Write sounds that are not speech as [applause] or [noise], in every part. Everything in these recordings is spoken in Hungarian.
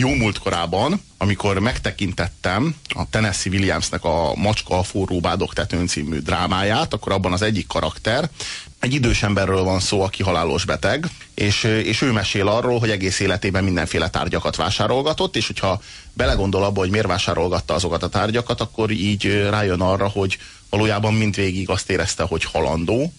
jó múltkorában, amikor megtekintettem a Tennessee Williamsnek a Macska a forró bádok tetőn című drámáját, akkor abban az egyik karakter egy idős emberről van szó, aki halálos beteg, és, és ő mesél arról, hogy egész életében mindenféle tárgyakat vásárolgatott, és hogyha belegondol abba, hogy miért vásárolgatta azokat a tárgyakat, akkor így rájön arra, hogy valójában mindvégig azt érezte, hogy halandó,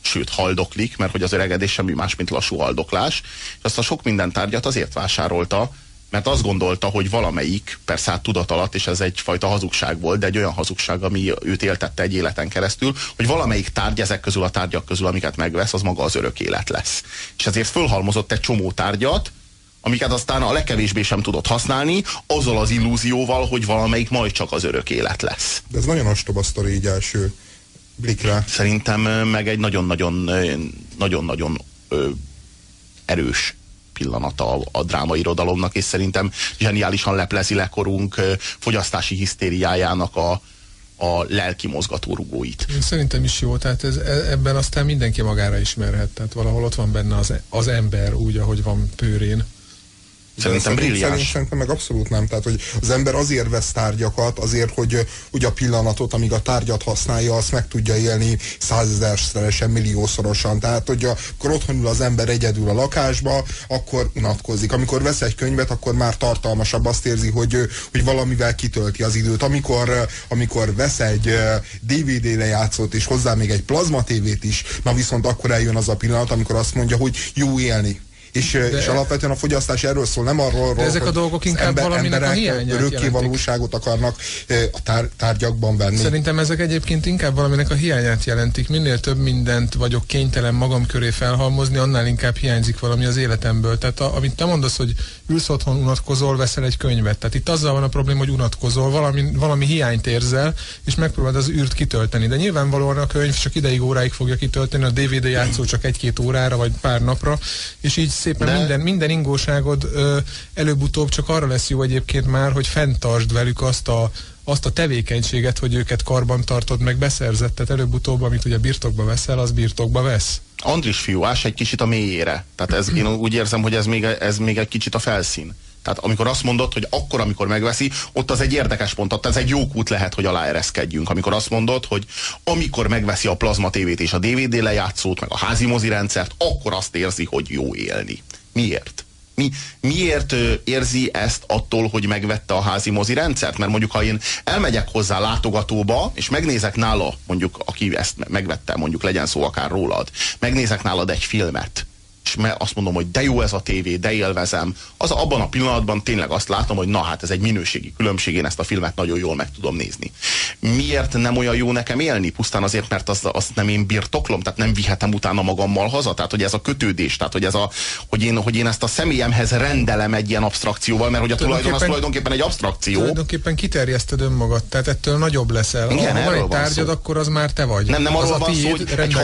sőt haldoklik, mert hogy az öregedés semmi más, mint lassú haldoklás, és azt a sok minden tárgyat azért vásárolta, mert azt gondolta, hogy valamelyik, persze hát tudat alatt, és ez egyfajta hazugság volt, de egy olyan hazugság, ami őt éltette egy életen keresztül, hogy valamelyik tárgy ezek közül a tárgyak közül, amiket megvesz, az maga az örök élet lesz. És ezért fölhalmozott egy csomó tárgyat, amiket aztán a legkevésbé sem tudott használni, azzal az illúzióval, hogy valamelyik majd csak az örök élet lesz. De ez nagyon ostoba sztori így első blikre. Szerintem meg egy nagyon-nagyon nagyon-nagyon erős pillanata a, a drámairodalomnak, és szerintem zseniálisan leplezi le korunk fogyasztási hisztériájának a, a lelki mozgatórugóit. Szerintem is jó, tehát ez, e, ebben aztán mindenki magára ismerhet, tehát valahol ott van benne az, az ember úgy, ahogy van pőrén. Szerintem brilliáns. Szerintem meg abszolút nem. Tehát, hogy az ember azért vesz tárgyakat, azért, hogy ugye a pillanatot, amíg a tárgyat használja, azt meg tudja élni százezerszeresen, milliószorosan. Tehát, hogy akkor otthon ül az ember egyedül a lakásba, akkor unatkozik. Amikor vesz egy könyvet, akkor már tartalmasabb, azt érzi, hogy, hogy valamivel kitölti az időt. Amikor, amikor vesz egy DVD lejátszót, és hozzá még egy plazma tévét is, na viszont akkor eljön az a pillanat, amikor azt mondja, hogy jó élni és, de és alapvetően a fogyasztás erről szól, nem arról, de ezek a dolgok inkább ember, valaminek a hiányát örökké valóságot akarnak a tár, tárgyakban venni. Szerintem ezek egyébként inkább valaminek a hiányát jelentik. Minél több mindent vagyok kénytelen magam köré felhalmozni, annál inkább hiányzik valami az életemből. Tehát a, amit te mondasz, hogy ülsz otthon, unatkozol, veszel egy könyvet. Tehát itt azzal van a probléma, hogy unatkozol, valami, valami hiányt érzel, és megpróbálod az űrt kitölteni. De nyilvánvalóan a könyv csak ideig, óráig fogja kitölteni, a DVD játszó csak egy-két órára, vagy pár napra, és így szépen De... minden, minden ingóságod előbb-utóbb csak arra lesz jó egyébként már, hogy fenntartsd velük azt a, azt a tevékenységet, hogy őket karban tartod, meg beszerzett, tehát előbb-utóbb, amit ugye birtokba veszel, az birtokba vesz. Andris fiú, ás egy kicsit a mélyére. Tehát ez, én úgy érzem, hogy ez még, ez még egy kicsit a felszín. Tehát amikor azt mondod, hogy akkor, amikor megveszi, ott az egy érdekes pont, ott ez egy jó út lehet, hogy aláereszkedjünk. Amikor azt mondod, hogy amikor megveszi a plazma tévét és a DVD lejátszót, meg a házi mozi rendszert, akkor azt érzi, hogy jó élni. Miért? Mi, miért érzi ezt attól, hogy megvette a házi mozi rendszert? Mert mondjuk, ha én elmegyek hozzá látogatóba, és megnézek nála, mondjuk, aki ezt megvette, mondjuk legyen szó akár rólad, megnézek nálad egy filmet, és azt mondom, hogy de jó ez a tévé, de élvezem, az abban a pillanatban tényleg azt látom, hogy na hát ez egy minőségi különbség, én ezt a filmet nagyon jól meg tudom nézni. Miért nem olyan jó nekem élni? Pusztán azért, mert azt, azt nem én birtoklom, tehát nem vihetem utána magammal haza, tehát hogy ez a kötődés, tehát hogy, ez a, hogy, én, hogy én ezt a személyemhez rendelem egy ilyen abstrakcióval, mert hogy a tulajdon az tulajdonképpen egy abstrakció. Tulajdonképpen kiterjeszted önmagad, tehát ettől nagyobb leszel. Igen, ha van egy tárgyad, szó. akkor az már te vagy. Nem, nem arról van szó, hogy egy,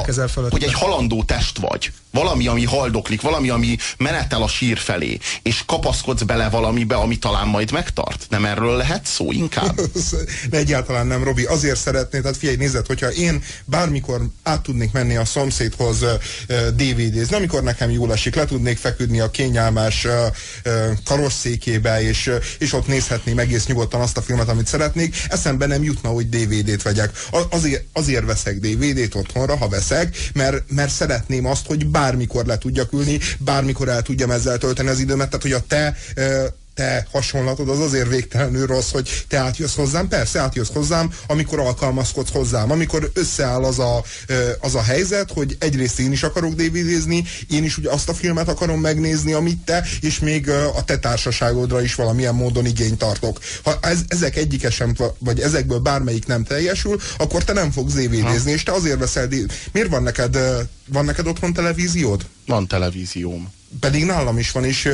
hogy egy halandó test vagy. Valami, ami haldoklik, valami, ami menetel a sír felé, és kapaszkodsz bele valamibe, ami talán majd megtart. Nem erről lehet szó inkább? [laughs] Egyáltalán nem, Robi. Azért szeretnéd, tehát figyelj, nézed, hogyha én bármikor át tudnék menni a szomszédhoz DVD-zni, amikor nekem jól esik, le tudnék feküdni a kényelmes karosszékébe, és, és ott nézhetném egész nyugodtan azt a filmet, amit szeretnék, eszembe nem jutna, hogy DVD-t vegyek. Azért, azért veszek DVD-t otthonra, ha veszek, mert, mert szeretném azt, hogy bármikor le tudjak ülni, bármikor el tudjam ezzel tölteni az időmet, tehát hogy a te te hasonlatod az azért végtelenül rossz, hogy te átjössz hozzám, persze átjössz hozzám, amikor alkalmazkodsz hozzám, amikor összeáll az a, az a helyzet, hogy egyrészt én is akarok DVD-zni, én is ugye azt a filmet akarom megnézni, amit te, és még a te társaságodra is valamilyen módon igényt tartok. Ha ez, ezek egyike sem, vagy ezekből bármelyik nem teljesül, akkor te nem fogsz DVD-zni, és te azért veszel Miért van neked, van neked otthon televíziód? Van televízióm. Pedig nálam is van, és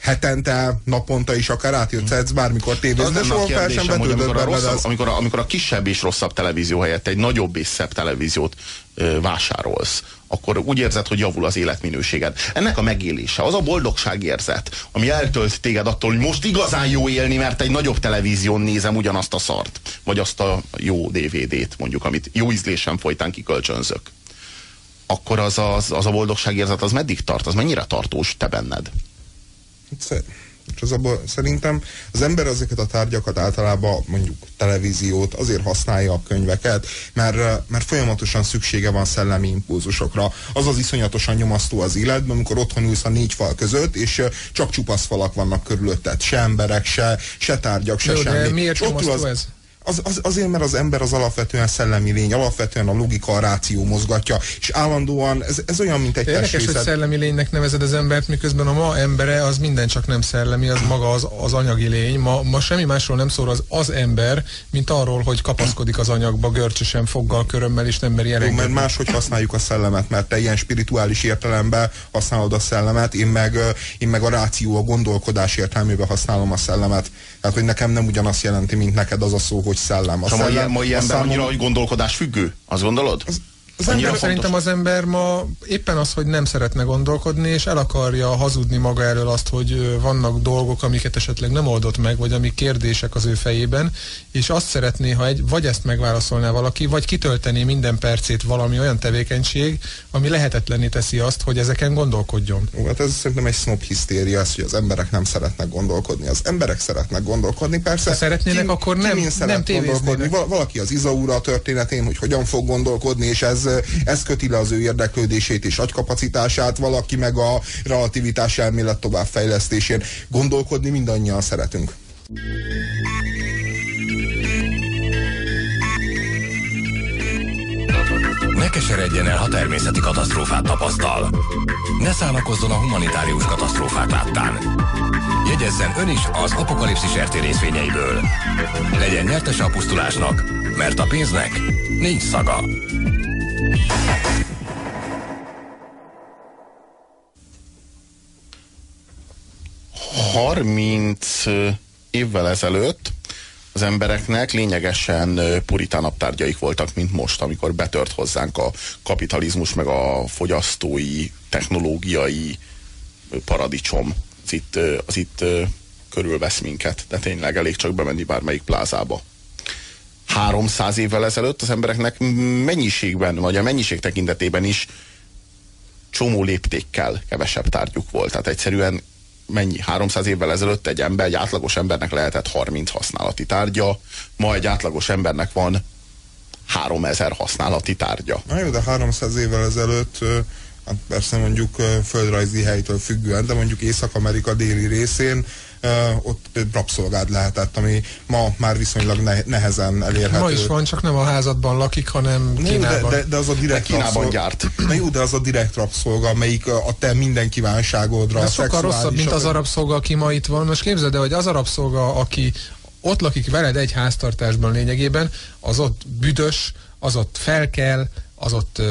hetente, naponta is akár átjöttsz bármikor tévézni, de soha fel sem amikor a, rosszabb, amikor, a, amikor a kisebb és rosszabb televízió helyett egy nagyobb és szebb televíziót ö, vásárolsz, akkor úgy érzed, hogy javul az életminőséged. Ennek a megélése, az a boldogságérzet, ami eltölt téged attól, hogy most igazán jó élni, mert egy nagyobb televízión nézem ugyanazt a szart, vagy azt a jó DVD-t, mondjuk, amit jó ízlésem folytán kikölcsönzök. Akkor az, az, az a boldogságérzet az meddig tart? Az mennyire tartós te benned? És az abban szerintem az ember ezeket a tárgyakat általában mondjuk televíziót azért használja a könyveket, mert, mert folyamatosan szüksége van szellemi impulzusokra. Az az iszonyatosan nyomasztó az életben, amikor otthon ülsz a négy fal között, és csak csupasz falak vannak körülötted. Se emberek, se, se tárgyak, se Jó, semmi. De miért az, ez? Az, az, azért, mert az ember az alapvetően szellemi lény, alapvetően a logika, a ráció mozgatja, és állandóan ez, ez olyan, mint egy Érdekes, testrészet. hogy szellemi lénynek nevezed az embert, miközben a ma embere az minden csak nem szellemi, az maga az, az anyagi lény. Ma, ma semmi másról nem szól az, az ember, mint arról, hogy kapaszkodik az anyagba görcsösen, foggal, körömmel, és nem meri Jó, elengedni. mert máshogy használjuk a szellemet, mert te ilyen spirituális értelemben használod a szellemet, én meg, én meg a ráció, a gondolkodás értelmében használom a szellemet. Tehát, hogy nekem nem ugyanazt jelenti, mint neked az a szó, hogy szellem. A mai, szellem, mai a ember számom- annyira, hogy gondolkodás függő? Azt gondolod? Az, Az ember, fontos. szerintem az ember ma éppen az, hogy nem szeretne gondolkodni, és el akarja hazudni maga elől azt, hogy vannak dolgok, amiket esetleg nem oldott meg, vagy amik kérdések az ő fejében, és azt szeretné, ha egy, vagy ezt megválaszolná valaki, vagy kitöltené minden percét valami olyan tevékenység, ami lehetetlenné teszi azt, hogy ezeken gondolkodjon. Ó, hát ez szerintem egy snob hisztéria, ez, hogy az emberek nem szeretnek gondolkodni. Az emberek szeretnek gondolkodni, persze. Ha szeretnének, akkor nem- min nem szeret tévéznének. gondolkodni? Val- valaki az Izaura történetén, hogy hogyan fog gondolkodni, és ez, ez köti le az ő érdeklődését és agykapacitását, valaki meg a relativitás elmélet továbbfejlesztésén. Gondolkodni mindannyian szeretünk. Ne keseredjen el, ha természeti katasztrófát tapasztal. Ne szánakozzon a humanitárius katasztrófák láttán. Jegyezzen ön is az apokalipszis RT részvényeiből. Legyen nyertese a pusztulásnak, mert a pénznek nincs szaga. Harminc évvel ezelőtt az embereknek lényegesen ö, puritánabb tárgyaik voltak, mint most, amikor betört hozzánk a kapitalizmus, meg a fogyasztói, technológiai paradicsom. Az itt, az itt körülvesz minket, de tényleg elég csak bemenni bármelyik plázába. 300 évvel ezelőtt az embereknek mennyiségben, vagy a mennyiség tekintetében is csomó léptékkel kevesebb tárgyuk volt. Tehát egyszerűen mennyi? 300 évvel ezelőtt egy ember, egy átlagos embernek lehetett 30 használati tárgya, ma egy átlagos embernek van 3000 használati tárgya. Na jó, de 300 évvel ezelőtt, hát persze mondjuk földrajzi helytől függően, de mondjuk Észak-Amerika déli részén ott rabszolgád lehetett, ami ma már viszonylag ne- nehezen elérhető. Ma is van, csak nem a házadban lakik, hanem jó, de, Kínában. de, de az a direkt De Kínában rabszolga- gyárt. Na jó, de az a direkt rabszolga, amelyik a te minden kívánságodra, Ez sokkal rosszabb, mint az arab szolga, aki ma itt van. Most képzeld el, hogy az arab szolga, aki ott lakik veled egy háztartásban lényegében, az ott büdös, az ott felkel, az ott uh,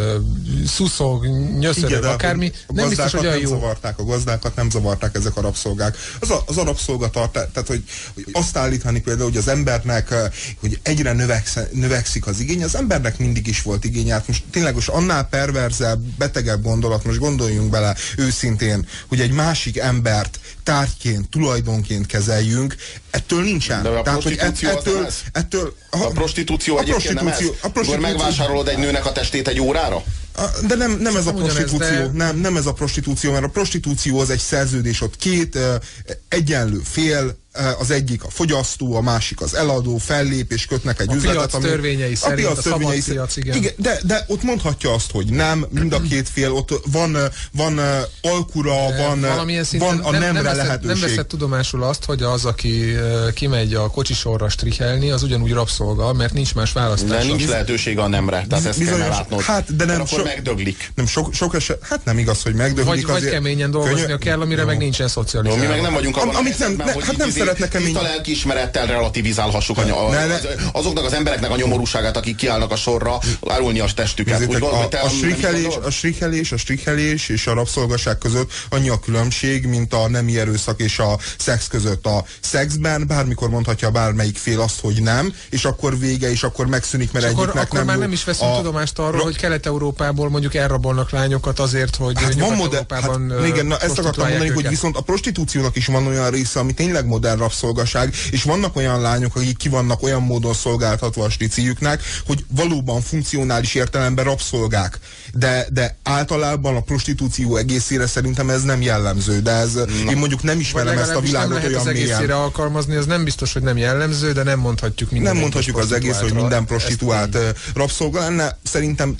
szuszog, nyöszörög, Igen, de akármi. A Nem biztos, hogy olyan nem jó. zavarták, a gazdákat nem zavarták ezek a rabszolgák. Az a, az a rabszolgatartás, tehát hogy, hogy azt állítani például, hogy az embernek, hogy egyre növeksz, növekszik az igény, az embernek mindig is volt igénye. Hát most tényleg most annál perverzebb, betegebb gondolat, most gondoljunk bele őszintén, hogy egy másik embert tárgyként, tulajdonként kezeljünk, ettől nincsen. De a Tehát, hogy az ettől, ez? ettől, A prostitúció a egyébként nem ez? prostitúció- a Akkor prostitúció- megvásárolod egy nőnek a testét egy órára? A- De nem, nem ez a prostitúció, de- nem, nem ez a prostitúció, mert a prostitúció az egy szerződés, ott két egyenlő fél, az egyik a fogyasztó, a másik az eladó, fellép és kötnek egy A üzletet. piac törvényei szerint, a szabad piac, igen. igen de, de ott mondhatja azt, hogy nem, mind a két fél, ott van, uh, van uh, alkura, De van, van a nemre nem veszed, lehetőség. nem veszed tudomásul azt, hogy az, aki kimegy a kocsisorra strichelni, az ugyanúgy rabszolga, mert nincs más De választás. nincs lehetősége a nemre, tehát ezt Bizonyos- kellene látnod. hát, de nem Mert akkor so- megdöglik. Nem, sok, sok eset, hát nem igaz, hogy megdöglik. Vagy, vagy azért- keményen dolgoznia kell, amire Jó. meg nincsen szocializálva. mi meg nem vagyunk abban Am- a amit nem- ne- hát nem izé szeretnek kemény- tiszta lelkiismerettel relativizálhassuk a, a, Ne, ne. az, azoknak az embereknek a nyomorúságát, akik kiállnak a sorra, árulni a testüket. Úgy Nézzétek, gondolod, a, te a, strikelés, a strikelés, a strikelés és a rabszolgaság között annyi a különbség, mint a nemi erőszak és a szex között. A szexben bármikor mondhatja bármelyik fél azt, hogy nem, és akkor vége, és akkor megszűnik, mert És akkor, egyiknek akkor nem már jó. nem is veszünk a, tudomást arról, hogy Kelet-Európából mondjuk elrabolnak lányokat azért, hogy Hát van Nyugat-Európában hát, igen, na ezt akartam mondani, hogy őket. viszont a prostitúciónak is van olyan része, ami tényleg modern, modern rabszolgaság, és vannak olyan lányok, akik ki vannak olyan módon szolgáltatva a sticiüknek, hogy valóban funkcionális értelemben rabszolgák. De, de általában a prostitúció egészére szerintem ez nem jellemző, de ez, én mondjuk nem ismerem ezt a világot nem olyan az mélyen. alkalmazni, az nem biztos, hogy nem jellemző, de nem mondhatjuk minden Nem mondhatjuk az egész, hogy minden prostituált rabszolga lenne. Szerintem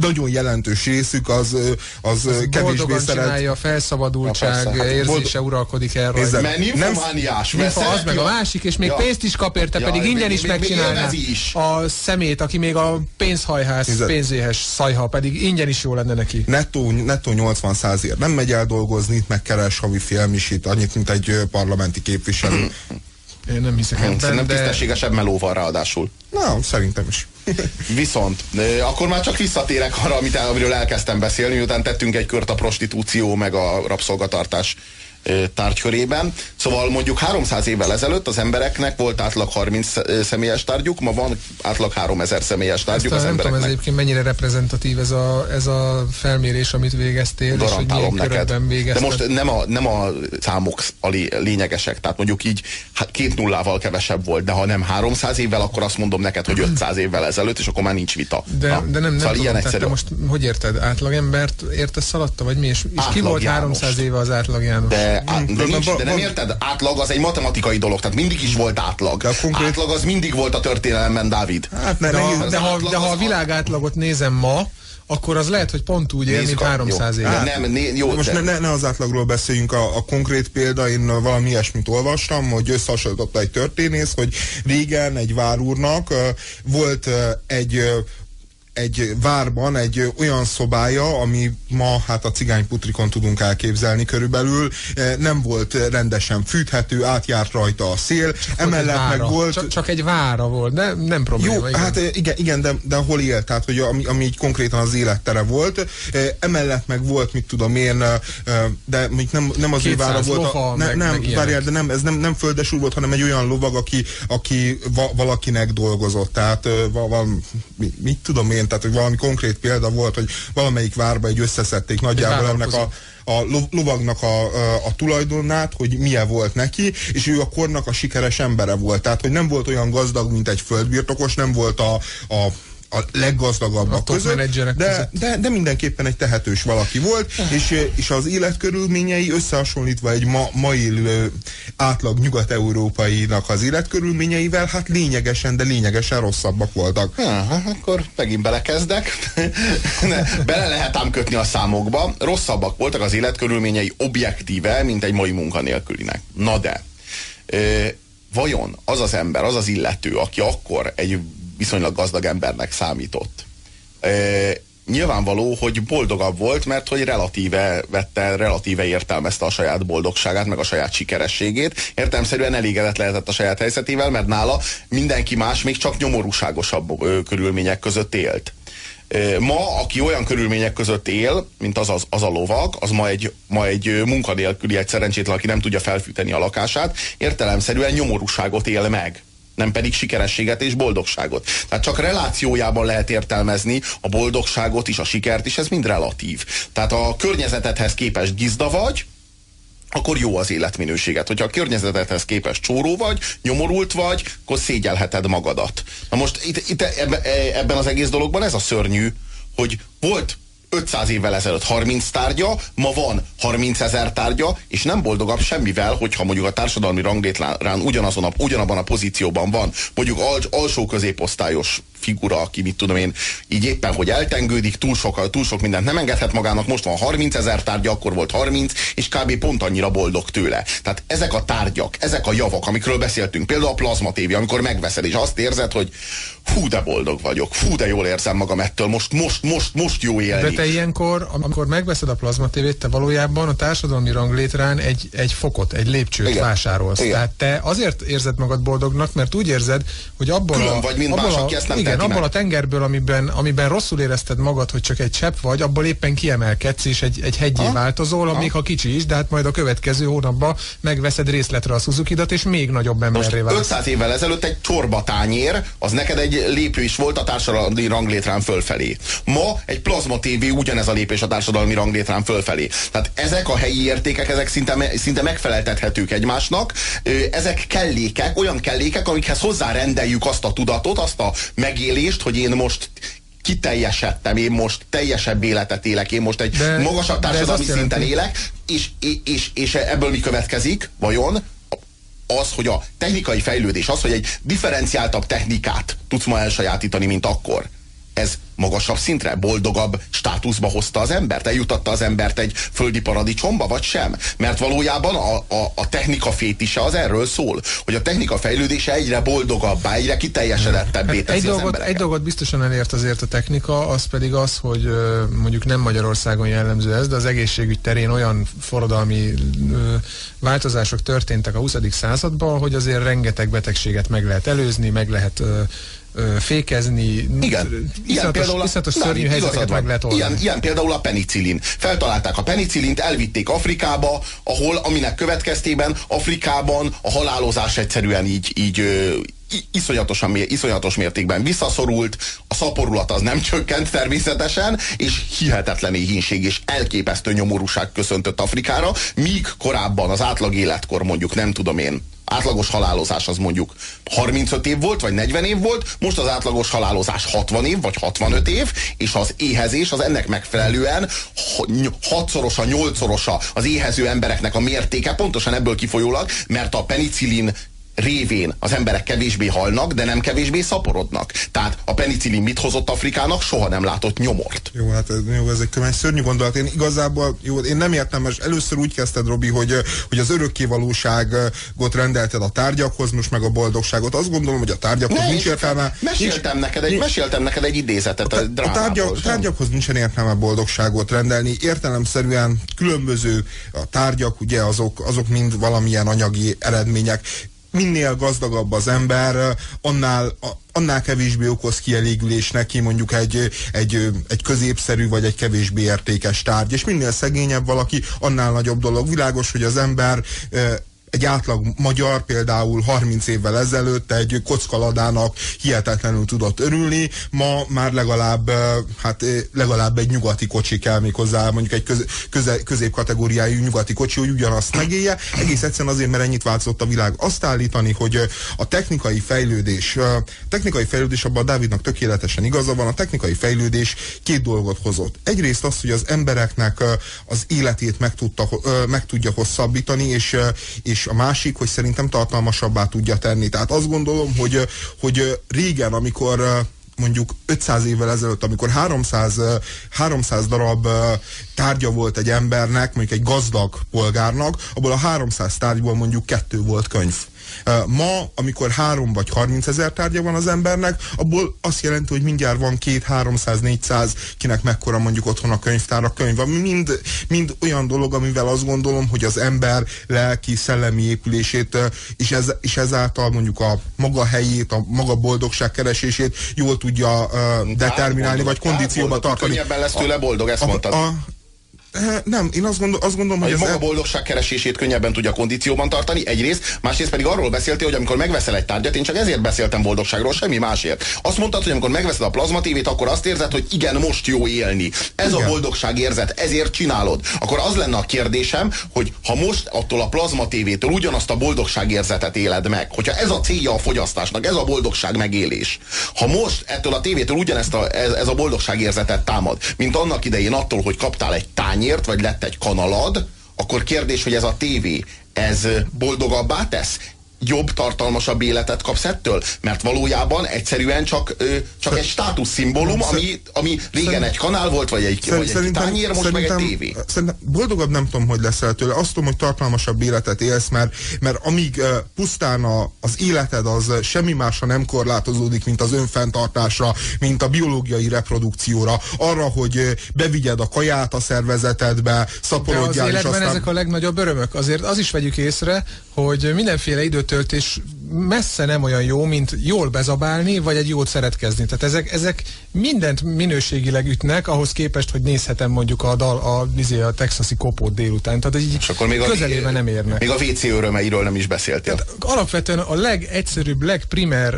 nagyon jelentős részük az, az, az kevésbé szeret. csinálja, a felszabadultság persze, hát érzése boldog- uralkodik el rajta. Mert nymfomániás, mert Nyilfa az meg a másik, és még Ja. pénzt is kap érte, Ja, pedig ingyen is még megcsinálná is. a szemét, aki még a pénzhajház, Nézze. pénzéhes szajha, pedig ingyen is jó lenne neki. Nettó, nettó 80 százért nem megy el dolgozni, meg keres havi félmisit, annyit, mint egy parlamenti képviselő. Én nem hiszek Szerintem ebben, de tisztességesebb melóval ráadásul. Na, szerintem is. Viszont akkor már csak visszatérek arra, amit, amiről elkezdtem beszélni, miután tettünk egy kört a prostitúció meg a rabszolgatartás tárgykörében. Szóval mondjuk 300 évvel ezelőtt az embereknek volt átlag 30 személyes tárgyuk, ma van átlag 3000 személyes tárgyuk Ezt az a, nem tudom, ez embereknek. egyébként mennyire reprezentatív ez a, ez a felmérés, amit végeztél, és hogy Garantálom neked. De most nem a, nem a számok a lé- lényegesek, tehát mondjuk így hát két nullával kevesebb volt, de ha nem 300 évvel, akkor azt mondom neked, hogy 500 évvel ezelőtt, és akkor már nincs vita. De, Na, de nem, nem szóval tudom, ilyen egyszerű. te most hogy érted? Átlagembert értesz alatta, vagy mi? És, és ki volt Jánost. 300 éve az átlag János? De, á, de, de nincs, de nem érted? Átlag az egy matematikai dolog, tehát mindig is volt átlag. De a konkrét- Átlag az mindig volt a történelemben, Dávid. Hát ne, De, ha, de, ha, de ha a a- világ átlagot nézem ma, akkor az lehet, hogy pont úgy él, mint ka- 300 jó. éve. Nem, né, jó, De most de, ne, ne, az átlagról beszéljünk, a, a konkrét példa, én valami ilyesmit olvastam, hogy összehasonlította egy történész, hogy régen egy várúrnak ö, volt ö, egy ö, egy várban egy olyan szobája, ami ma hát a cigány putrikon tudunk elképzelni körülbelül, eh, nem volt rendesen fűthető, átjárt rajta a szél, egy emellett meg vára. volt... Csak, csak egy vára volt, de nem probléma. Jó, igen. hát eh, igen, igen de, de hol élt, tehát hogy ami, ami így konkrétan az élettere volt. Eh, Emellett meg volt, mit tudom én, de még nem, nem az ő 200 vára volt. a, ne, meg- nem, meg várjál, de nem, ez nem, nem földesúr volt, hanem egy olyan lovag, aki, aki va, valakinek dolgozott. Tehát eh, va, mi, mit tudom én, tehát hogy valami konkrét példa volt, hogy valamelyik várba egy összeszedték nagyjából ennek a, a lo- lovagnak a, a tulajdonát, hogy milyen volt neki, és ő a kornak a sikeres embere volt. Tehát, hogy nem volt olyan gazdag, mint egy földbirtokos, nem volt a, a a leggazdagabbak A között, de, között. de, de mindenképpen egy tehetős valaki volt, és, és az életkörülményei összehasonlítva egy ma, mai átlag nyugat-európainak az életkörülményeivel, hát lényegesen, de lényegesen rosszabbak voltak. Ha, hát akkor megint belekezdek. [laughs] Bele lehet ám kötni a számokba. Rosszabbak voltak az életkörülményei objektíve, mint egy mai munkanélkülinek. Na de, ö, vajon az az ember, az az illető, aki akkor egy viszonylag gazdag embernek számított, ö, nyilvánvaló, hogy boldogabb volt, mert hogy relatíve vette, relatíve értelmezte a saját boldogságát, meg a saját sikerességét. Értelmszerűen elégedett lehetett a saját helyzetével, mert nála mindenki más még csak nyomorúságosabb ö, körülmények között élt. Ma, aki olyan körülmények között él, mint az, az, az a lovag, az ma egy, ma egy munkanélküli, egy szerencsétlen, aki nem tudja felfűteni a lakását, értelemszerűen nyomorúságot él meg nem pedig sikerességet és boldogságot. Tehát csak relációjában lehet értelmezni a boldogságot is, a sikert is, ez mind relatív. Tehát a környezetedhez képest gizda vagy, akkor jó az életminőséget. Hogyha a környezetedhez képest csóró vagy, nyomorult vagy, akkor szégyelheted magadat. Na most itt, itt ebbe, ebben az egész dologban ez a szörnyű, hogy volt 500 évvel ezelőtt 30 tárgya, ma van 30 ezer tárgya, és nem boldogabb semmivel, hogyha mondjuk a társadalmi ranglétrán ugyanazon a, ugyanabban a pozícióban van, mondjuk al, alsó középosztályos figura, aki mit tudom én, így éppen, hogy eltengődik, túl sok, túl sok mindent nem engedhet magának, most van 30 ezer tárgya, akkor volt 30, és kb. pont annyira boldog tőle. Tehát ezek a tárgyak, ezek a javak, amikről beszéltünk, például a plazma tévé, amikor megveszed, és azt érzed, hogy fú, de boldog vagyok, fú, de jól érzem magam ettől, most, most, most, most jó élni. De te ilyenkor, amikor megveszed a plazmatévét, te valójában a társadalmi ranglétrán egy, egy fokot, egy lépcsőt Igen. vásárolsz. Igen. Tehát te azért érzed magad boldognak, mert úgy érzed, hogy abból Külön a, vagy, mint abból más, a, aki ezt nem igen, abból meg. a tengerből, amiben, amiben rosszul érezted magad, hogy csak egy csepp vagy, abból éppen kiemelkedsz, és egy, egy hegyé Ha? változol, még ha kicsi is, de hát majd a következő hónapban megveszed részletre a suzuki és még nagyobb emberré válsz. 500 évvel ezelőtt egy csorba tányér, az neked egy lépő is volt a társadalmi ranglétrán fölfelé. Ma egy plazma TV ugyanez a lépés a társadalmi ranglétrán fölfelé. Tehát ezek a helyi értékek, ezek szinte, szinte megfeleltethetők egymásnak. Ezek kellékek, olyan kellékek, amikhez hozzárendeljük azt a tudatot, azt a megélést, hogy én most kiteljesedtem, én most teljesebb életet élek, én most egy de, magasabb társadalmi szinten jelenti. élek, és, és, és ebből mi következik, vajon? Az, hogy a technikai fejlődés, az, hogy egy differenciáltabb technikát tudsz ma elsajátítani, mint akkor, ez magasabb szintre, boldogabb státuszba hozta az embert? Eljutatta az embert egy földi paradicsomba, vagy sem? Mert valójában a, a, a technika fétise az erről szól, hogy a technika fejlődése egyre boldogabbá, egyre kiteljesedettebbé hát teszi egy az dolgot, embereket. Egy dolgot biztosan elért azért a technika, az pedig az, hogy mondjuk nem Magyarországon jellemző ez, de az egészségügy terén olyan forradalmi változások történtek a 20. században, hogy azért rengeteg betegséget meg lehet előzni, meg lehet fékezni. Igen. Ilyen például a, szörnyű helyzeteket meg lehet oldani. Ilyen, ilyen például a penicillin. Feltalálták a penicillint, elvitték Afrikába, ahol, aminek következtében Afrikában a halálozás egyszerűen így, így iszonyatosan, iszonyatos mértékben visszaszorult, a szaporulat az nem [laughs] csökkent természetesen, és hihetetlen éhínség és elképesztő nyomorúság köszöntött Afrikára, míg korábban az átlag életkor mondjuk nem tudom én átlagos halálozás az mondjuk 35 év volt, vagy 40 év volt, most az átlagos halálozás 60 év, vagy 65 év, és az éhezés az ennek megfelelően hatszorosa, nyolcszorosa az éhező embereknek a mértéke, pontosan ebből kifolyólag, mert a penicillin révén az emberek kevésbé halnak, de nem kevésbé szaporodnak. Tehát a penicillin mit hozott Afrikának? Soha nem látott nyomort. Jó, hát ez, jó, ez egy szörnyű gondolat. Én igazából, jó, én nem értem, mert először úgy kezdted, Robi, hogy, hogy az örökkévalóságot rendelted a tárgyakhoz, most meg a boldogságot. Azt gondolom, hogy a tárgyakhoz ne, nincs értelme. Meséltem, nincs, neked egy, meséltem neked egy idézetet a, a, a tárgyak, tárgyakhoz nincsen értelme boldogságot rendelni. Értelemszerűen különböző a tárgyak, ugye azok, azok mind valamilyen anyagi eredmények minél gazdagabb az ember, annál, annál kevésbé okoz kielégülés neki mondjuk egy, egy, egy középszerű vagy egy kevésbé értékes tárgy, és minél szegényebb valaki, annál nagyobb dolog. Világos, hogy az ember egy átlag magyar például 30 évvel ezelőtt egy kockaladának hihetetlenül tudott örülni, ma már legalább, hát legalább egy nyugati kocsi kell még hozzá, mondjuk egy köz, köze, középkategóriájú nyugati kocsi, hogy ugyanazt megélje. Egész egyszerűen azért, mert ennyit változott a világ. Azt állítani, hogy a technikai fejlődés, technikai fejlődés abban a Dávidnak tökéletesen igaza van, a technikai fejlődés két dolgot hozott. Egyrészt az, hogy az embereknek az életét meg, tudta, meg tudja hosszabbítani, és, és a másik, hogy szerintem tartalmasabbá tudja tenni. Tehát azt gondolom, hogy, hogy régen, amikor mondjuk 500 évvel ezelőtt, amikor 300, 300 darab tárgya volt egy embernek, mondjuk egy gazdag polgárnak, abból a 300 tárgyból mondjuk kettő volt könyv. Ma, amikor három vagy 30 ezer tárgya van az embernek, abból azt jelenti, hogy mindjárt van két, 300, 400, kinek mekkora mondjuk otthon a könyvtár, a könyv, ami mind, mind olyan dolog, amivel azt gondolom, hogy az ember lelki, szellemi épülését, és, ez, és ezáltal mondjuk a maga helyét, a maga boldogság keresését jól tudja uh, determinálni, vagy kondícióba tartani. Könnyebben lesz tőle boldog, ezt a, mondtad. A, Eh, nem, én azt, gondol, azt gondolom, hogy... A maga e- boldogság keresését könnyebben tudja kondícióban tartani, egyrészt, másrészt pedig arról beszéltél, hogy amikor megveszel egy tárgyat, én csak ezért beszéltem boldogságról, semmi másért. Azt mondtad, hogy amikor megveszed a plazma tévét, akkor azt érzed, hogy igen, most jó élni. Ez igen. a boldogság érzet, ezért csinálod. Akkor az lenne a kérdésem, hogy ha most attól a plazma tévétől ugyanazt a boldogság érzetet éled meg, hogyha ez a célja a fogyasztásnak, ez a boldogság megélés. Ha most ettől a tévétől ugyanezt a, ez, ez a boldogság érzetet támad, mint annak idején attól, hogy kaptál egy tány tányért, vagy lett egy kanalad, akkor kérdés, hogy ez a tévé, ez boldogabbá tesz? Jobb, tartalmasabb életet kapsz ettől? Mert valójában egyszerűen csak, ö, csak egy státuszszimbólum, ami, ami régen egy kanál volt, vagy egy, vagy egy tányér, most meg egy tévé. Szerintem boldogabb nem tudom, hogy leszel tőle. Azt tudom, hogy tartalmasabb életet élsz, mert, mert amíg uh, pusztán a, az életed az semmi másra nem korlátozódik, mint az önfenntartásra, mint a biológiai reprodukcióra, arra, hogy uh, bevigyed a kaját a szervezetedbe, szaporodjál. De az életben aztán... ezek a legnagyobb örömök. Azért az is vegyük észre, hogy mindenféle időtöltés messze nem olyan jó, mint jól bezabálni, vagy egy jót szeretkezni. Tehát ezek, ezek mindent minőségileg ütnek, ahhoz képest, hogy nézhetem mondjuk a, dal, a, a, izé, a texasi kopót délután. Tehát így És akkor még közelében nem érnek. Még a WC örömeiről nem is beszéltél. Tehát alapvetően a legegyszerűbb, legprimer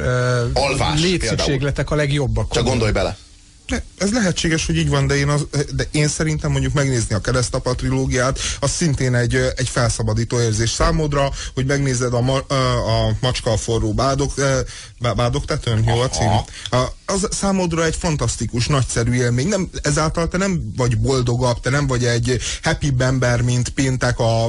uh, létszükségletek a legjobbak. Csak gondolj bele Ez lehetséges, hogy így van, de én, az, de én szerintem mondjuk megnézni a Keresztapa trilógiát, az szintén egy, egy felszabadító érzés számodra, hogy megnézed a, ma, a macska a forró bádok, bádok tetőn, jó a cím? A, az számodra egy fantasztikus, nagyszerű élmény. Nem, ezáltal te nem vagy boldogabb, te nem vagy egy happy ember, mint péntek a,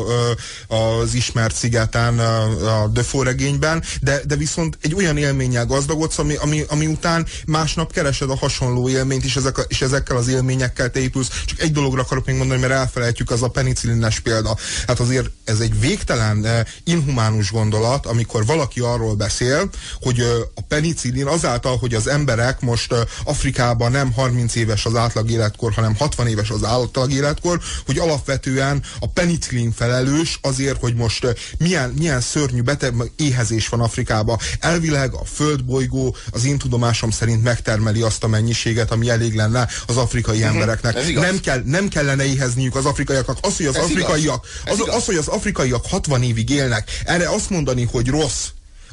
az ismert szigeten a Defoe regényben, de, de viszont egy olyan élménnyel gazdagodsz, ami, ami, ami után másnap keresed a hasonló élményt, és, ezek, és ezekkel az élményekkel te épülsz. Csak egy dologra akarok még mondani, mert elfelejtjük, az a penicillines példa. Hát azért ez egy végtelen inhumánus gondolat, amikor valaki arról beszél, hogy a penicillin azáltal, hogy az emberek emberek most Afrikában nem 30 éves az átlag életkor, hanem 60 éves az átlag életkor, hogy alapvetően a penicillin felelős azért, hogy most milyen, milyen szörnyű beteg éhezés van Afrikában. Elvileg a földbolygó az én tudomásom szerint megtermeli azt a mennyiséget, ami elég lenne az afrikai uh-huh. embereknek. Nem, kell, nem kellene éhezniük az afrikaiaknak. Az, hogy az Ez afrikaiak, az, az, hogy az afrikaiak 60 évig élnek, erre azt mondani, hogy rossz,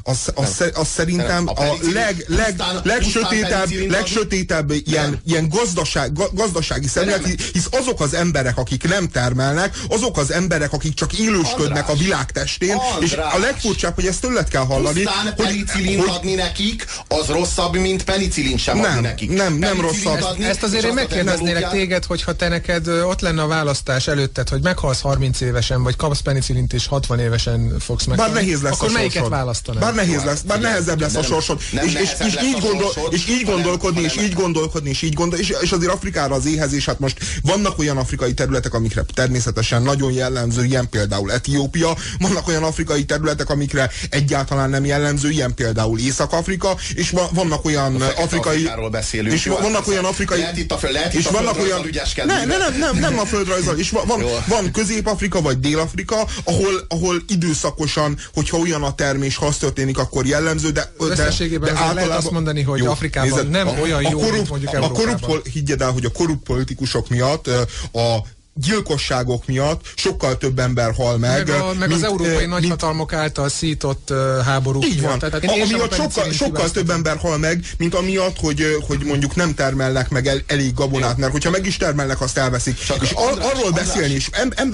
az, az, az szerintem a, a leg, leg, legsötétebb, legsötétebb ilyen, ilyen gazdaság, gazdasági szemlélet, hisz azok az emberek, akik nem termelnek, azok az emberek, akik csak élősködnek a világ testén, és a legfurcsább, hogy ezt tőled kell hallani. Pusztán penicillin hogy, adni nekik, az rosszabb, mint penicillin sem nem, adni nekik. Nem, nem rosszabb. Adni, ezt azért én megkérdeznélek téged, hogyha te neked ott lenne a választás előtted, hogy meghalsz 30 évesen, vagy kapsz penicillint és 60 évesen fogsz meghalni. Bár nehéz lesz akkor melyiket választanál? Nehéz lesz, már nehezebb lesz a sorsod. És, és, és, így gondol, és így gondolkodni, és így gondolkodni, és így gondol, és, és azért Afrikára az éhezés, hát most vannak olyan afrikai területek, amikre természetesen nagyon jellemző, ilyen például Etiópia, vannak olyan afrikai területek, amikre egyáltalán nem jellemző, ilyen például Észak-Afrika, és vannak olyan afrikai... beszélünk, és vannak olyan afrikai... Lehet itt a, föld, lehet és a vannak olyan, ne, ne, nem, nem, nem a földrajzal, és van, van Közép-Afrika vagy Dél-Afrika, ahol, ahol időszakosan, hogyha olyan a termés, ha az történik, akkor jellemző, de, de, de általában... lehet azt mondani, hogy jó, Afrikában nézed, nem a, olyan a jó, korrupt, mint mondjuk Európában. A korrupt, higgyed el, hogy a korrupt politikusok miatt a gyilkosságok miatt sokkal több ember hal meg. Meg, a, meg mint, az európai mint, nagyhatalmok által szított háborúk Így van. Tehát, a, amiatt sokkal, sokkal több ember hal meg, mint amiatt, hogy, hogy mondjuk nem termelnek meg el, elég gabonát, mert hogyha meg is termelnek, azt elveszik. Csak és ar, arról beszélni, és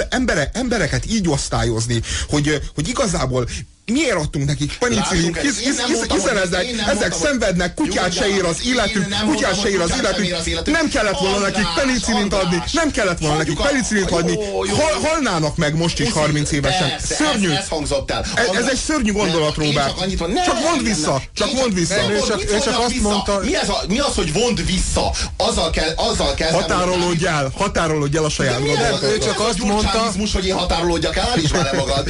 embere, embereket így osztályozni, hogy, hogy igazából miért adtunk nekik penicillin, hisz, hisz, hisz, hiszen ezek, ezek szenvednek, kutyát se ér az életük, kutyát se ér az életük, nem kellett volna nekik penicillint adni, nem kellett volna nekik penicillint adni, hal, halnának meg most is 30 évesen. Szörnyű. Ez, hangzott el. Ez egy szörnyű gondolat, Robert. Csak mondd vissza, csak mondd vissza. Ő csak azt mondta... Mi az, hogy vond vissza? Azzal kell, azzal kell Határolódj el, határolódj el a saját gondolatot. Ő csak azt mondta... hogy én határolódjak el, [laughs] is már magad.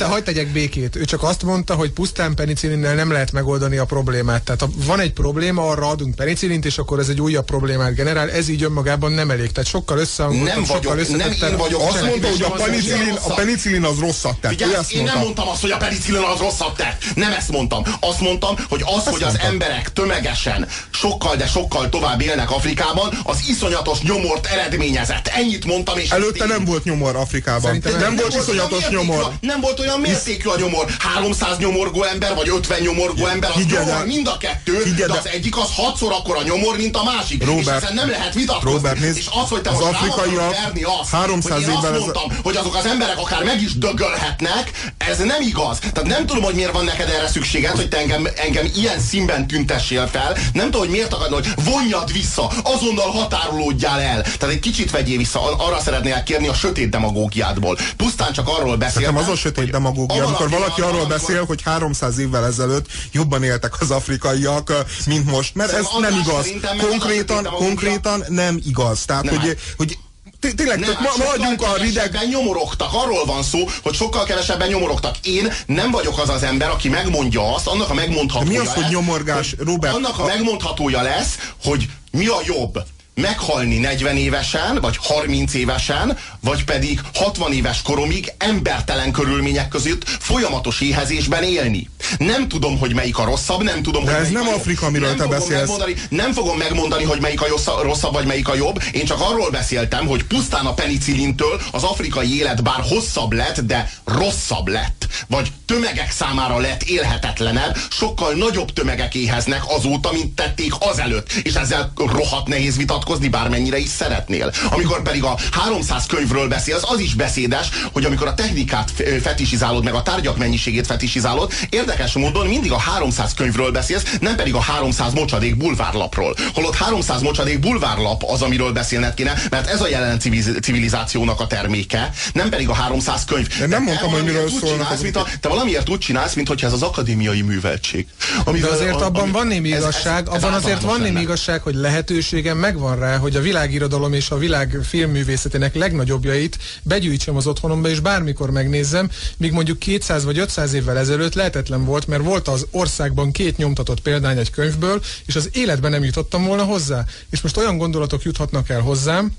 Hagyd tegyek békét. Ő csak azt mondta, hogy pusztán penicillinnel nem lehet megoldani a problémát. Tehát ha van egy probléma, arra adunk penicillint, és akkor ez egy újabb problémát generál. Ez így önmagában nem elég. Tehát sokkal összehangoltabb, sokkal összetettebb. Nem én vagyok. Azt mondta, hogy a penicillin, a penicillin az rosszat tett. Figyelj, én nem mondtam azt, hogy a penicillin az rosszat tett. Nem ezt mondtam. Azt mondtam, hogy az, ezt hogy mondtam. az emberek tömegesen sokkal, de sokkal tovább élnek Afrikában, az iszonyatos nyomort eredményezett. Ennyit mondtam, és Előtte nem volt nyomor Afrikában. Szerintem nem, nem volt iszonyatos nyomor. Nem volt olyan mértékű a nyomor. 300 nyomorgó ember, vagy 50 nyomorgó ember, az nyomor, mind a kettő, de az egyik az hatszor akkor a nyomor, mint a másik. Robert, és ezen nem lehet vitatkozni. Robert, nézd, és az, hogy te az most afrikaiak verni azt, 300 hogy én azt mondtam, ez... hogy azok az emberek akár meg is dögölhetnek, ez nem igaz. Tehát nem tudom, hogy miért van neked erre szükséged, hogy te engem, engem ilyen színben tüntessél fel. Nem tudom, hogy miért akarod, hogy vonjad vissza, azonnal határolódjál el. Tehát egy kicsit vegyél vissza, arra szeretnél kérni a sötét demagógiádból. Pusztán csak arról beszél. Nekem az a sötét demagógia, amikor valaki arról beszél, hogy 300 évvel ezelőtt jobban éltek az afrikaiak, mint most. Mert ez nem igaz. Konkrétan, konkrétan nem igaz. Tehát, hogy, hogy tényleg, nem, ma, maradjunk a rideg... nyomorogtak, arról van szó, hogy sokkal kevesebben nyomorogtak. Én nem vagyok az az ember, aki megmondja azt, annak a megmondhatója De mi az, lesz, hogy nyomorgás, Robert? Annak a, a megmondhatója lesz, hogy mi a jobb meghalni 40 évesen, vagy 30 évesen, vagy pedig 60 éves koromig embertelen körülmények között folyamatos éhezésben élni. Nem tudom, hogy melyik a rosszabb, nem tudom, De hogy ez nem a. Afrika, amiről nem te beszélsz. Nem fogom megmondani, hogy melyik a rosszabb, vagy melyik a jobb. Én csak arról beszéltem, hogy pusztán a penicillintől az afrikai élet bár hosszabb lett, de rosszabb lett. Vagy tömegek számára lett élhetetlenebb, sokkal nagyobb tömegek éheznek azóta, mint tették azelőtt. És ezzel rohadt nehéz vitatkozni, bármennyire is szeretnél. Amikor pedig a 300 könyvről beszélsz, az is beszédes, hogy amikor a technikát fetisizálod, meg a tárgyak mennyiségét fetisizálod, érdekes módon mindig a 300 könyvről beszélsz, nem pedig a 300 mocsadék bulvárlapról. Holott 300 mocsadék bulvárlap az, amiről beszélned kéne, mert ez a jelen civiliz- civilizációnak a terméke, nem pedig a 300 könyv. Én nem mondtam, hogy miről szólnak azok. mint a, Te valamiért úgy csinálsz, mintha ez az akadémiai műveltség. De Amivel- azért a- abban ami- van némi ez- ez- igazság, ez abban azért van némi igazság, hogy lehetőségem megvan rá, hogy a világirodalom és a világ filmművészetének legnagyobbjait begyűjtsem az otthonomba, és bármikor megnézzem, míg mondjuk 200 vagy 500 évvel ezelőtt lehetetlen volt, mert volt az országban két nyomtatott példány egy könyvből, és az életben nem jutottam volna hozzá. És most olyan gondolatok juthatnak el hozzám,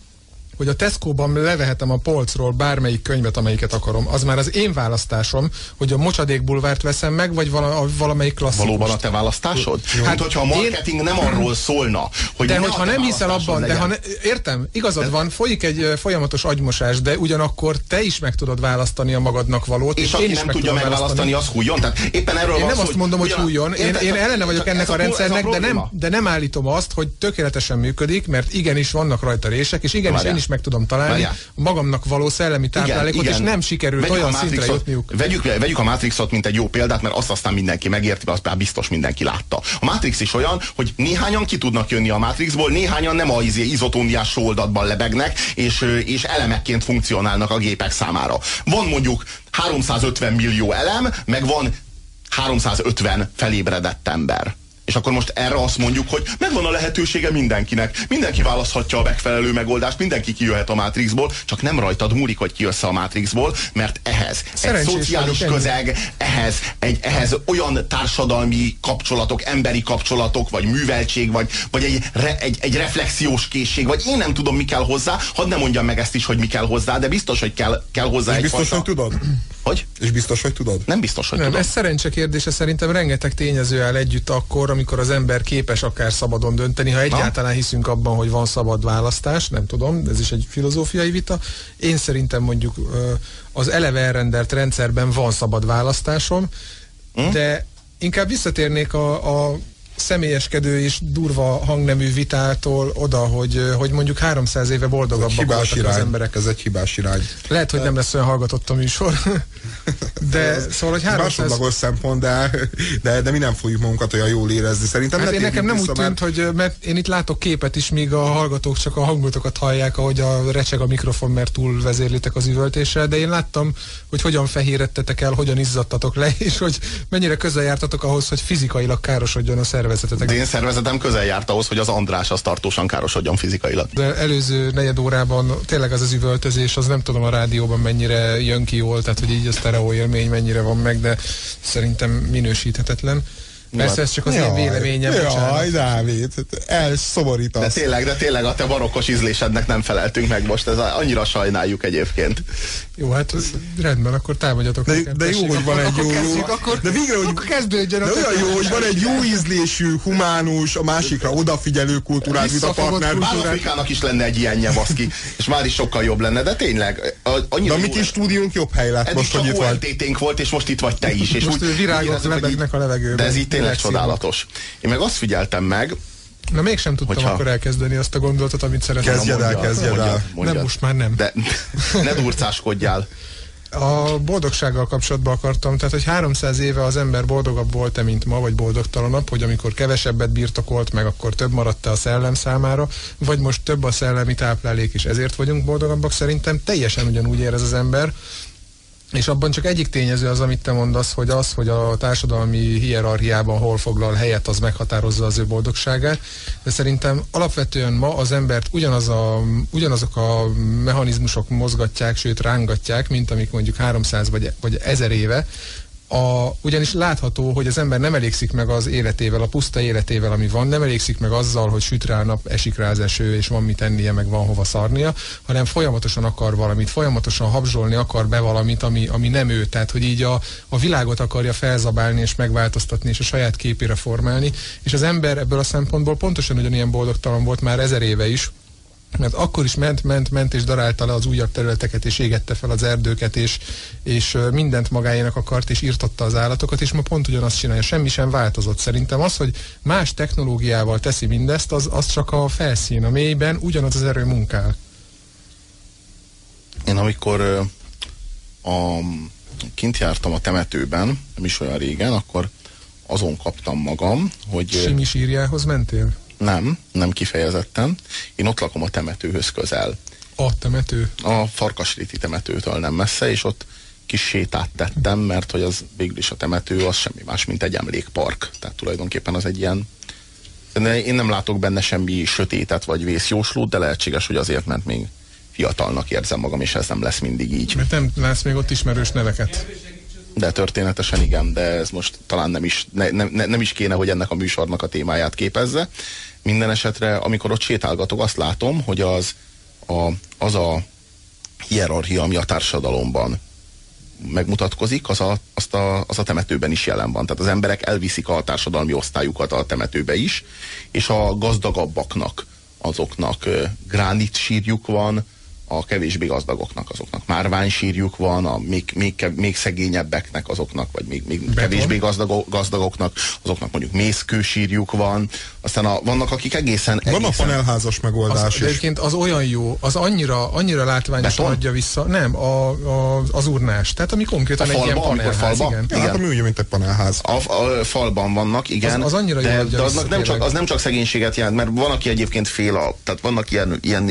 hogy a Tesco-ban levehetem a polcról bármelyik könyvet, amelyiket akarom. Az már az én választásom, hogy a Mocsadék bulvárt veszem meg, vagy vala, valamelyik klasszikus. Valóban a te választásod? Hát, Hát hogyha a marketing nem arról szólna, hogy De ne hogyha nem hiszel abban, de legyen. ha ne, értem, igazad van, folyik egy folyamatos agymosás, de ugyanakkor te is meg tudod választani a magadnak valót, és és, aki én is nem meg tudja megválasztani, az hújjon. Tehát éppen erről Én van nem szó, azt mondom, hogy hújjon, én, én ellene vagyok ennek a rendszernek, de nem, de nem állítom azt, hogy tökéletesen működik, mert igenis vannak rajta rések, és igenis én is meg tudom találni Várjál. a magamnak való szellemi táplálékot, és nem sikerült Vegyük olyan szintre jutniuk. Vegyük, vegyük a Matrixot, mint egy jó példát, mert azt aztán mindenki megérti, azt már biztos mindenki látta. A Matrix is olyan, hogy néhányan ki tudnak jönni a Matrixból, néhányan nem a izé- izotóniás sóoldatban lebegnek, és, és elemekként funkcionálnak a gépek számára. Van mondjuk 350 millió elem, meg van 350 felébredett ember. És akkor most erre azt mondjuk, hogy megvan a lehetősége mindenkinek. Mindenki választhatja a megfelelő megoldást, mindenki kijöhet a Matrixból, csak nem rajtad múlik, hogy kijössz a Matrixból, mert ehhez Szerencsés egy szociális ennyi. közeg, ehhez, egy, ehhez olyan társadalmi kapcsolatok, emberi kapcsolatok, vagy műveltség, vagy, vagy egy, re, egy, egy reflexiós készség, vagy én nem tudom, mi kell hozzá, hadd ne mondjam meg ezt is, hogy mi kell hozzá, de biztos, hogy kell, kell hozzá És egy biztos, hogy tudod? Hogy? És biztos, hogy tudod? Nem biztos, hogy Nem, tudom. ez szerencse kérdése szerintem rengeteg tényező áll együtt akkor, amikor az ember képes akár szabadon dönteni, ha egyáltalán hiszünk abban, hogy van szabad választás, nem tudom, ez is egy filozófiai vita. Én szerintem mondjuk az eleve elrendelt rendszerben van szabad választásom, Hm? de inkább visszatérnék a, a személyeskedő és durva hangnemű vitától oda, hogy, hogy mondjuk 300 éve boldogabbak voltak irány. az emberek. Ez egy hibás irány. Lehet, hogy nem lesz olyan hallgatott a műsor. [laughs] De szóval, hogy Ez 300... másodlagos szempont, de, de, de mi nem fogjuk magunkat olyan jól érezni. Szerintem Hát én nekem nem úgy vissza, tűnt, hogy mert én itt látok képet is, míg a hallgatók csak a hangotokat hallják, ahogy a recseg a mikrofon, mert túl vezérlitek az üvöltéssel, de én láttam, hogy hogyan fehérettetek el, hogyan izzadtatok le, [laughs] és hogy mennyire közel jártatok ahhoz, hogy fizikailag károsodjon a szervezetetek. De én szervezetem közel járt ahhoz, hogy az András az tartósan károsodjon fizikailag. De előző negyed órában tényleg az az üvöltözés, az nem tudom a rádióban mennyire jön ki jól, tehát hogy így a sztereó élmény mennyire van meg, de szerintem minősíthetetlen. Persze ez csak az én véleményem, Jaj. Dávid, De elszomorítasz. tényleg, de tényleg a te barokkos ízlésednek nem feleltünk meg most, ez annyira sajnáljuk egyébként. Jó, hát rendben, akkor támadjatok. De, nekem, de jó, tessék, hogy van egy jó, akkor jó kezdjük, akkor, de végre, hogy akkor kezdődjön de olyan jó, hogy van egy jó ízlésű, humánus, a másikra odafigyelő kultúrát, mint a partner. Afrikának is lenne egy ilyenje, baszki, és már is sokkal jobb lenne, de tényleg, a- De annyira a mi kis stúdiónk jobb hely lett most, hogy itt vagy. Volt, és most itt vagy te is. És Most úgy, virágok lebegnek a levegőben. De ez így tényleg csodálatos. Én meg azt figyeltem meg, Na mégsem tudtam Hogyha- akkor elkezdeni azt a gondolatot, amit szeretném. Kezdjed el, kezdjed el. mondjad. Nem, most már nem. De [laughs] ne durcáskodjál. A boldogsággal kapcsolatban akartam, tehát hogy 300 éve az ember boldogabb volt-e, mint ma, vagy boldogtalanabb, hogy amikor kevesebbet birtokolt meg, akkor több maradt a szellem számára, vagy most több a szellemi táplálék, és ezért vagyunk boldogabbak, szerintem teljesen ugyanúgy érez az ember, és abban csak egyik tényező az, amit te mondasz, hogy az, hogy a társadalmi hierarchiában hol foglal helyet, az meghatározza az ő boldogságát. De szerintem alapvetően ma az embert ugyanaz a, ugyanazok a mechanizmusok mozgatják, sőt rángatják, mint amik mondjuk 300 vagy, vagy 1000 éve, a, ugyanis látható, hogy az ember nem elégszik meg az életével, a puszta életével, ami van, nem elégszik meg azzal, hogy süt rá nap, esik rá az eső, és van mit tennie, meg van hova szarnia, hanem folyamatosan akar valamit, folyamatosan habzsolni akar be valamit, ami, ami nem ő. Tehát, hogy így a, a világot akarja felzabálni és megváltoztatni, és a saját képére formálni. És az ember ebből a szempontból pontosan ugyanilyen boldogtalan volt már ezer éve is, mert akkor is ment, ment, ment, és darálta le az újabb területeket, és égette fel az erdőket, és, és mindent magáénak akart, és írtotta az állatokat, és ma pont ugyanazt csinálja, semmi sem változott. Szerintem az, hogy más technológiával teszi mindezt, az, az csak a felszín, a mélyben ugyanaz az erő munkál. Én amikor a, kint jártam a temetőben, nem is olyan régen, akkor azon kaptam magam, hogy... Simi sírjához mentél? Nem, nem kifejezetten. Én ott lakom a temetőhöz közel. A temető? A Farkasréti temetőtől nem messze, és ott kis sétát tettem, mert hogy az végül is a temető az semmi más, mint egy emlékpark. Tehát tulajdonképpen az egy ilyen én nem látok benne semmi sötétet vagy vészjóslót, de lehetséges, hogy azért, mert még fiatalnak érzem magam, és ez nem lesz mindig így. Mert nem látsz még ott ismerős neveket. De történetesen igen, de ez most talán nem is, ne, ne, nem is kéne, hogy ennek a műsornak a témáját képezze. Minden esetre, amikor ott sétálgatok, azt látom, hogy az a, az a hierarchia, ami a társadalomban megmutatkozik, az a, azt a, az a temetőben is jelen van. Tehát az emberek elviszik a társadalmi osztályukat a temetőbe is, és a gazdagabbaknak, azoknak gránit sírjuk van, a kevésbé gazdagoknak, azoknak márványsírjuk van, a még, még, még szegényebbeknek, azoknak, vagy még, még kevésbé gazdag, gazdagoknak, azoknak mondjuk mészkősírjuk van, aztán a, vannak, akik egészen... egészen van a panelházas megoldás az, is. Egyébként az olyan jó, az annyira, annyira látványosan adja vissza, nem, a, a, az urnás, tehát ami konkrétan a egy falba, ilyen panelház, falba, igen. Ja, igen. Hát úgy, mint egy panelház. A, a, falban vannak, igen. Az, az annyira de, de az nem, csak, az nem csak szegénységet jelent, mert van, aki egyébként fél a, tehát vannak ilyen, ilyen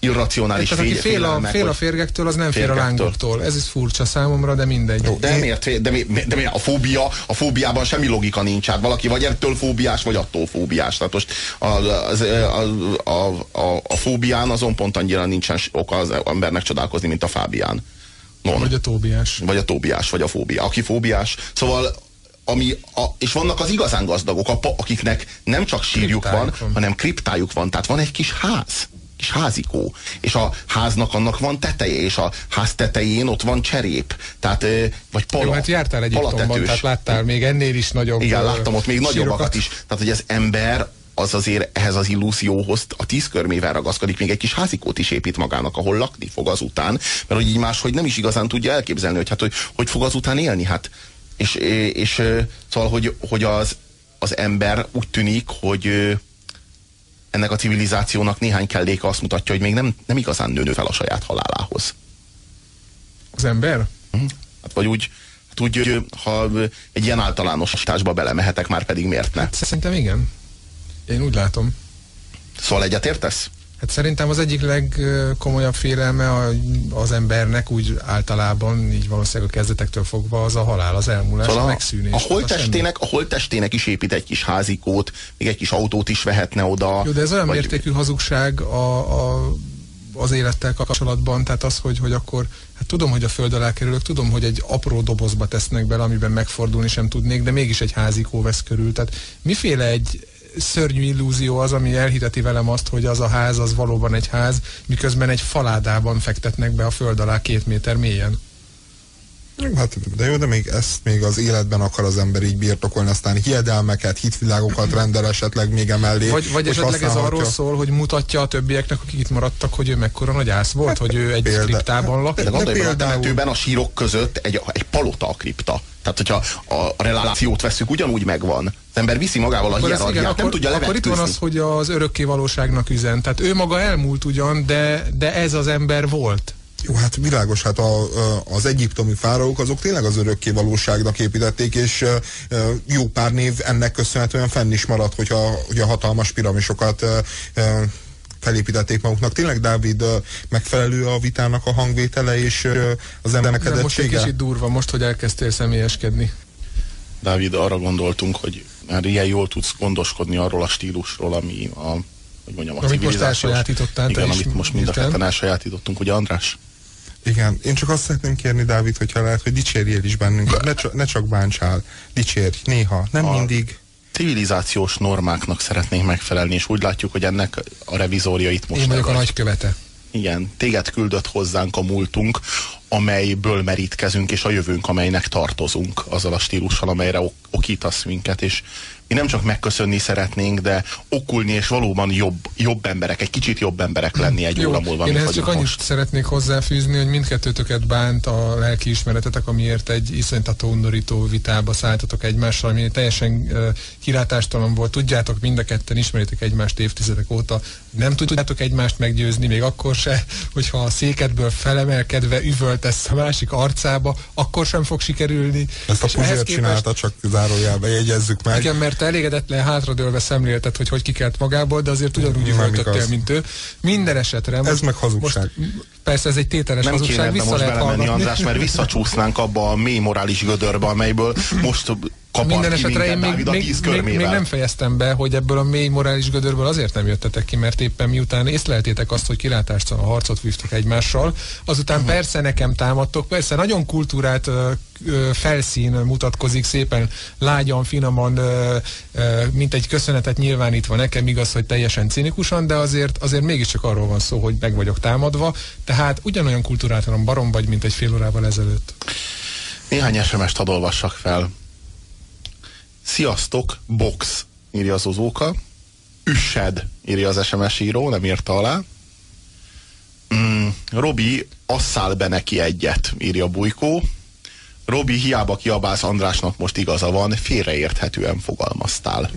irracionális fél, fél, a, fél a férgektől, az nem fél a lángoktól. Ez is furcsa számomra, de mindegy. Jó, de miért? De, mi, de mi, a fóbia, a fóbiában semmi logika nincs. Hát valaki vagy ettől fóbiás, vagy attól fóbiás. Tehát most a, az, a, a, a, a fóbián azon pont annyira nincsen oka az embernek csodálkozni, mint a fábián. Non. Vagy a tóbiás. Vagy a tóbiás, vagy a fóbia. Aki fóbiás. Szóval ami a, és vannak az igazán gazdagok, a, akiknek nem csak sírjuk van, van, hanem kriptájuk van. Tehát van egy kis ház kis házikó, és a háznak annak van teteje, és a ház tetején ott van cserép, tehát, vagy pala, Jó, hát jártál Egyiptomban, tehát láttál még ennél is nagyobb Igen, láttam ott még nagyobbakat is. Tehát, hogy az ember az azért ehhez az illúzióhoz a tíz körmével ragaszkodik, még egy kis házikót is épít magának, ahol lakni fog azután, mert hogy így máshogy nem is igazán tudja elképzelni, hogy hát hogy, hogy fog azután élni, hát és, és, és szóval, hogy, hogy az, az ember úgy tűnik, hogy ennek a civilizációnak néhány kelléke azt mutatja, hogy még nem, nem igazán nő fel a saját halálához. Az ember? Hm? Hát vagy úgy, hát úgy, ha egy ilyen általánosításba belemehetek, már pedig miért ne? Szerintem igen. Én úgy látom. Szóval egyetértesz? Hát szerintem az egyik legkomolyabb félelme az embernek úgy általában, így valószínűleg a kezdetektől fogva, az a halál, az elmúlás, szóval a megszűnés. A holttestének, a holttestének is épít egy kis házikót, még egy kis autót is vehetne oda. Jó, de ez olyan vagy... mértékű hazugság a, a, az élettel kapcsolatban, tehát az, hogy, hogy akkor, hát tudom, hogy a föld alá kerülök, tudom, hogy egy apró dobozba tesznek bele, amiben megfordulni sem tudnék, de mégis egy házikó vesz körül. Tehát miféle egy, szörnyű illúzió az, ami elhiteti velem azt, hogy az a ház az valóban egy ház, miközben egy faládában fektetnek be a föld alá két méter mélyen. Hát, de jó, de még ezt még az életben akar az ember így birtokolni, aztán hiedelmeket, hitvilágokat rendel esetleg még emellé. Vagy, vagy esetleg ez arról szól, hogy mutatja a többieknek, akik itt maradtak, hogy ő mekkora nagy ász volt, hát, hogy ő egy példa, kriptában lakik. De, de, de például... a, a sírok között egy, egy palota a kripta. Tehát, hogyha a relációt veszük, ugyanúgy megvan. Az ember viszi magával a hierarchiát, nem tudja Akkor itt van az, hogy az örökké valóságnak üzen. Tehát ő maga elmúlt ugyan, de, de ez az ember volt. Jó, hát világos, hát a, az egyiptomi fáraók azok tényleg az örökké valóságnak építették, és jó pár név ennek köszönhetően fenn is maradt, hogyha, hogy a hatalmas piramisokat felépítették maguknak. Tényleg Dávid megfelelő a vitának a hangvétele és az emelkedettsége? Most egy kicsit durva, most, hogy elkezdtél személyeskedni. Dávid, arra gondoltunk, hogy már ilyen jól tudsz gondoskodni arról a stílusról, ami a, hogy mondjam, a amit most elsajátítottál. Igen, amit most mind a ketten elsajátítottunk, ugye András? Igen, én csak azt szeretném kérni, Dávid, hogyha lehet, hogy dicsérjél is bennünket. Ne, csak, ne csak bántsál, dicsérj, néha, nem A- mindig. Civilizációs normáknak szeretnénk megfelelni, és úgy látjuk, hogy ennek a revizória itt most Én vagyok a nagykövete. Igen, téged küldött hozzánk a múltunk, amelyből merítkezünk, és a jövőnk, amelynek tartozunk, azzal a stílussal, amelyre ok- okítasz minket, és mi nem csak megköszönni szeretnénk, de okulni, és valóban jobb, jobb emberek, egy kicsit jobb emberek lenni egy Jó, óra múlva, én ehhez csak annyit most. szeretnék hozzáfűzni, hogy mindkettőtöket bánt a lelki ismeretetek, amiért egy iszonytató undorító vitába szálltatok egymással, ami teljesen uh, kilátástalan volt. Tudjátok, mind a ketten ismeritek egymást évtizedek óta, nem tudjátok egymást meggyőzni, még akkor se, hogyha a székedből felemelkedve üvöltesz a másik arcába, akkor sem fog sikerülni. Ezt a ehhez puzért képest- csinálta, csak zárójelbe jegyezzük meg. igen, mert te elégedetlen hátradőlve szemlélted, hogy hogy kikelt magából, de azért ugyanúgy üvöltöttél, mint ő. Minden esetre. most- meg hazugság. Most, persze ez egy tételes Nem hazugság, vissza most lehet. András, mert visszacsúsznánk abba a mély morális gödörbe, amelyből most kapart Minden ki esetre én még, Dávid a még, tíz még, nem fejeztem be, hogy ebből a mély morális gödörből azért nem jöttetek ki, mert éppen miután észleltétek azt, hogy kilátástalan harcot vívtok egymással, azután Mhm. persze nekem támadtok, persze nagyon kultúrát ö, ö, felszín mutatkozik szépen, lágyan, finoman, ö, mint egy köszönetet nyilvánítva nekem, igaz, hogy teljesen cinikusan, de azért, azért mégiscsak arról van szó, hogy meg vagyok támadva, tehát ugyanolyan kultúrátalan barom vagy, mint egy fél órával ezelőtt. Néhány SMS-t hadd olvassak fel. Sziasztok, box, írja az Ozóka. Üssed, írja az SMS író, nem írta alá. Mm, Robi, asszál be neki egyet, írja Bujkó. Robi, hiába kiabálsz Andrásnak most igaza van, félreérthetően fogalmaztál.